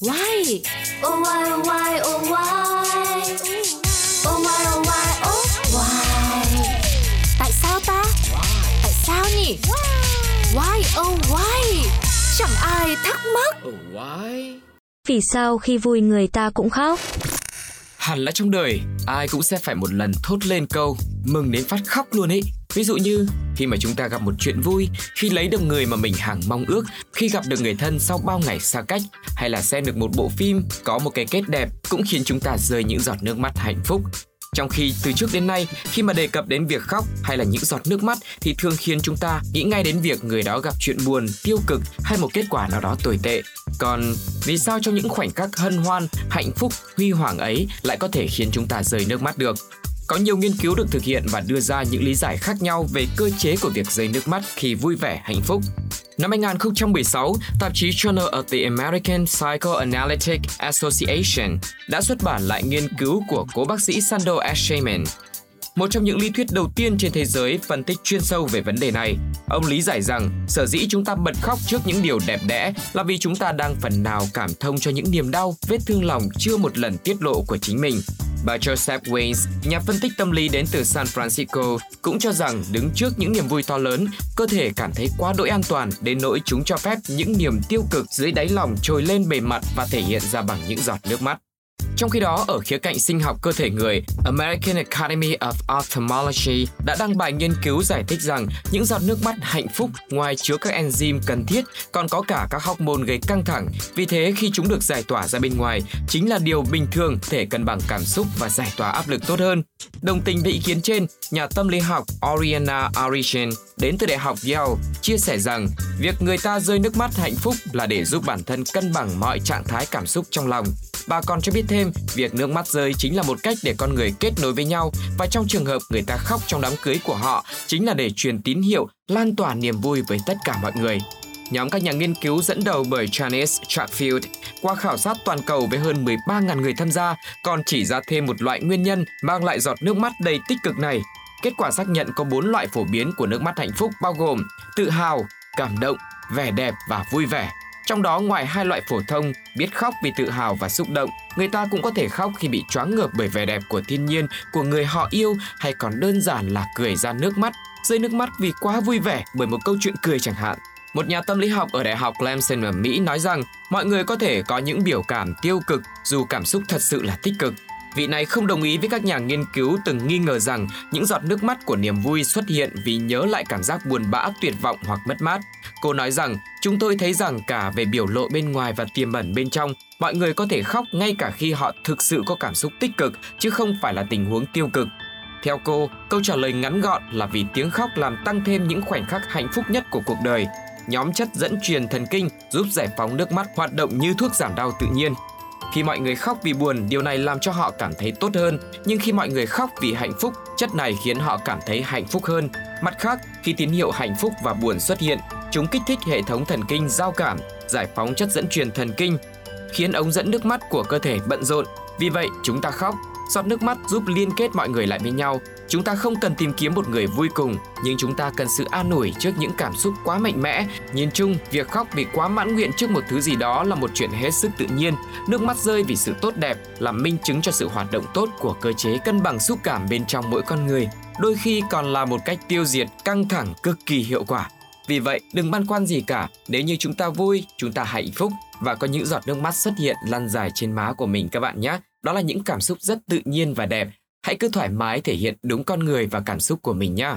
Why? Oh why oh why oh why Oh why oh why oh why Tại sao ta? Tại sao nhỉ? Why oh why? Chẳng ai thắc mắc. Oh, why? Vì sao khi vui người ta cũng khóc? Hẳn là trong đời, ai cũng sẽ phải một lần thốt lên câu mừng đến phát khóc luôn ấy. Ví dụ như khi mà chúng ta gặp một chuyện vui, khi lấy được người mà mình hằng mong ước, khi gặp được người thân sau bao ngày xa cách, hay là xem được một bộ phim có một cái kết đẹp cũng khiến chúng ta rơi những giọt nước mắt hạnh phúc. Trong khi từ trước đến nay, khi mà đề cập đến việc khóc hay là những giọt nước mắt thì thường khiến chúng ta nghĩ ngay đến việc người đó gặp chuyện buồn, tiêu cực hay một kết quả nào đó tồi tệ. Còn vì sao trong những khoảnh khắc hân hoan, hạnh phúc, huy hoàng ấy lại có thể khiến chúng ta rơi nước mắt được? Có nhiều nghiên cứu được thực hiện và đưa ra những lý giải khác nhau về cơ chế của việc rơi nước mắt khi vui vẻ, hạnh phúc. Năm 2016, tạp chí Journal of the American Psychoanalytic Association đã xuất bản lại nghiên cứu của cố bác sĩ Sandor S. Shaman. Một trong những lý thuyết đầu tiên trên thế giới phân tích chuyên sâu về vấn đề này. Ông lý giải rằng, sở dĩ chúng ta bật khóc trước những điều đẹp đẽ là vì chúng ta đang phần nào cảm thông cho những niềm đau, vết thương lòng chưa một lần tiết lộ của chính mình. Bà Joseph Waynes, nhà phân tích tâm lý đến từ San Francisco, cũng cho rằng đứng trước những niềm vui to lớn, cơ thể cảm thấy quá đỗi an toàn đến nỗi chúng cho phép những niềm tiêu cực dưới đáy lòng trồi lên bề mặt và thể hiện ra bằng những giọt nước mắt. Trong khi đó, ở khía cạnh sinh học cơ thể người, American Academy of Ophthalmology đã đăng bài nghiên cứu giải thích rằng những giọt nước mắt hạnh phúc ngoài chứa các enzyme cần thiết còn có cả các hormone gây căng thẳng. Vì thế, khi chúng được giải tỏa ra bên ngoài, chính là điều bình thường thể cân bằng cảm xúc và giải tỏa áp lực tốt hơn. Đồng tình với ý kiến trên, nhà tâm lý học Oriana Arishin đến từ Đại học Yale chia sẻ rằng việc người ta rơi nước mắt hạnh phúc là để giúp bản thân cân bằng mọi trạng thái cảm xúc trong lòng. Bà còn cho biết thêm, việc nước mắt rơi chính là một cách để con người kết nối với nhau và trong trường hợp người ta khóc trong đám cưới của họ chính là để truyền tín hiệu, lan tỏa niềm vui với tất cả mọi người. Nhóm các nhà nghiên cứu dẫn đầu bởi Janice Chatfield qua khảo sát toàn cầu với hơn 13.000 người tham gia còn chỉ ra thêm một loại nguyên nhân mang lại giọt nước mắt đầy tích cực này. Kết quả xác nhận có 4 loại phổ biến của nước mắt hạnh phúc bao gồm tự hào, cảm động, vẻ đẹp và vui vẻ. Trong đó ngoài hai loại phổ thông, biết khóc vì tự hào và xúc động, người ta cũng có thể khóc khi bị choáng ngợp bởi vẻ đẹp của thiên nhiên, của người họ yêu hay còn đơn giản là cười ra nước mắt, rơi nước mắt vì quá vui vẻ bởi một câu chuyện cười chẳng hạn. Một nhà tâm lý học ở Đại học Clemson ở Mỹ nói rằng mọi người có thể có những biểu cảm tiêu cực dù cảm xúc thật sự là tích cực. Vị này không đồng ý với các nhà nghiên cứu từng nghi ngờ rằng những giọt nước mắt của niềm vui xuất hiện vì nhớ lại cảm giác buồn bã, tuyệt vọng hoặc mất mát. Cô nói rằng, chúng tôi thấy rằng cả về biểu lộ bên ngoài và tiềm ẩn bên trong, mọi người có thể khóc ngay cả khi họ thực sự có cảm xúc tích cực, chứ không phải là tình huống tiêu cực. Theo cô, câu trả lời ngắn gọn là vì tiếng khóc làm tăng thêm những khoảnh khắc hạnh phúc nhất của cuộc đời. Nhóm chất dẫn truyền thần kinh giúp giải phóng nước mắt hoạt động như thuốc giảm đau tự nhiên. Khi mọi người khóc vì buồn, điều này làm cho họ cảm thấy tốt hơn, nhưng khi mọi người khóc vì hạnh phúc, chất này khiến họ cảm thấy hạnh phúc hơn. Mặt khác, khi tín hiệu hạnh phúc và buồn xuất hiện, chúng kích thích hệ thống thần kinh giao cảm, giải phóng chất dẫn truyền thần kinh, khiến ống dẫn nước mắt của cơ thể bận rộn. Vì vậy, chúng ta khóc. Giọt nước mắt giúp liên kết mọi người lại với nhau. Chúng ta không cần tìm kiếm một người vui cùng, nhưng chúng ta cần sự an ủi trước những cảm xúc quá mạnh mẽ. Nhìn chung, việc khóc vì quá mãn nguyện trước một thứ gì đó là một chuyện hết sức tự nhiên. Nước mắt rơi vì sự tốt đẹp là minh chứng cho sự hoạt động tốt của cơ chế cân bằng xúc cảm bên trong mỗi con người. Đôi khi còn là một cách tiêu diệt căng thẳng cực kỳ hiệu quả. Vì vậy, đừng băn khoăn gì cả. Nếu như chúng ta vui, chúng ta hạnh phúc và có những giọt nước mắt xuất hiện lăn dài trên má của mình các bạn nhé. Đó là những cảm xúc rất tự nhiên và đẹp. Hãy cứ thoải mái thể hiện đúng con người và cảm xúc của mình nhé.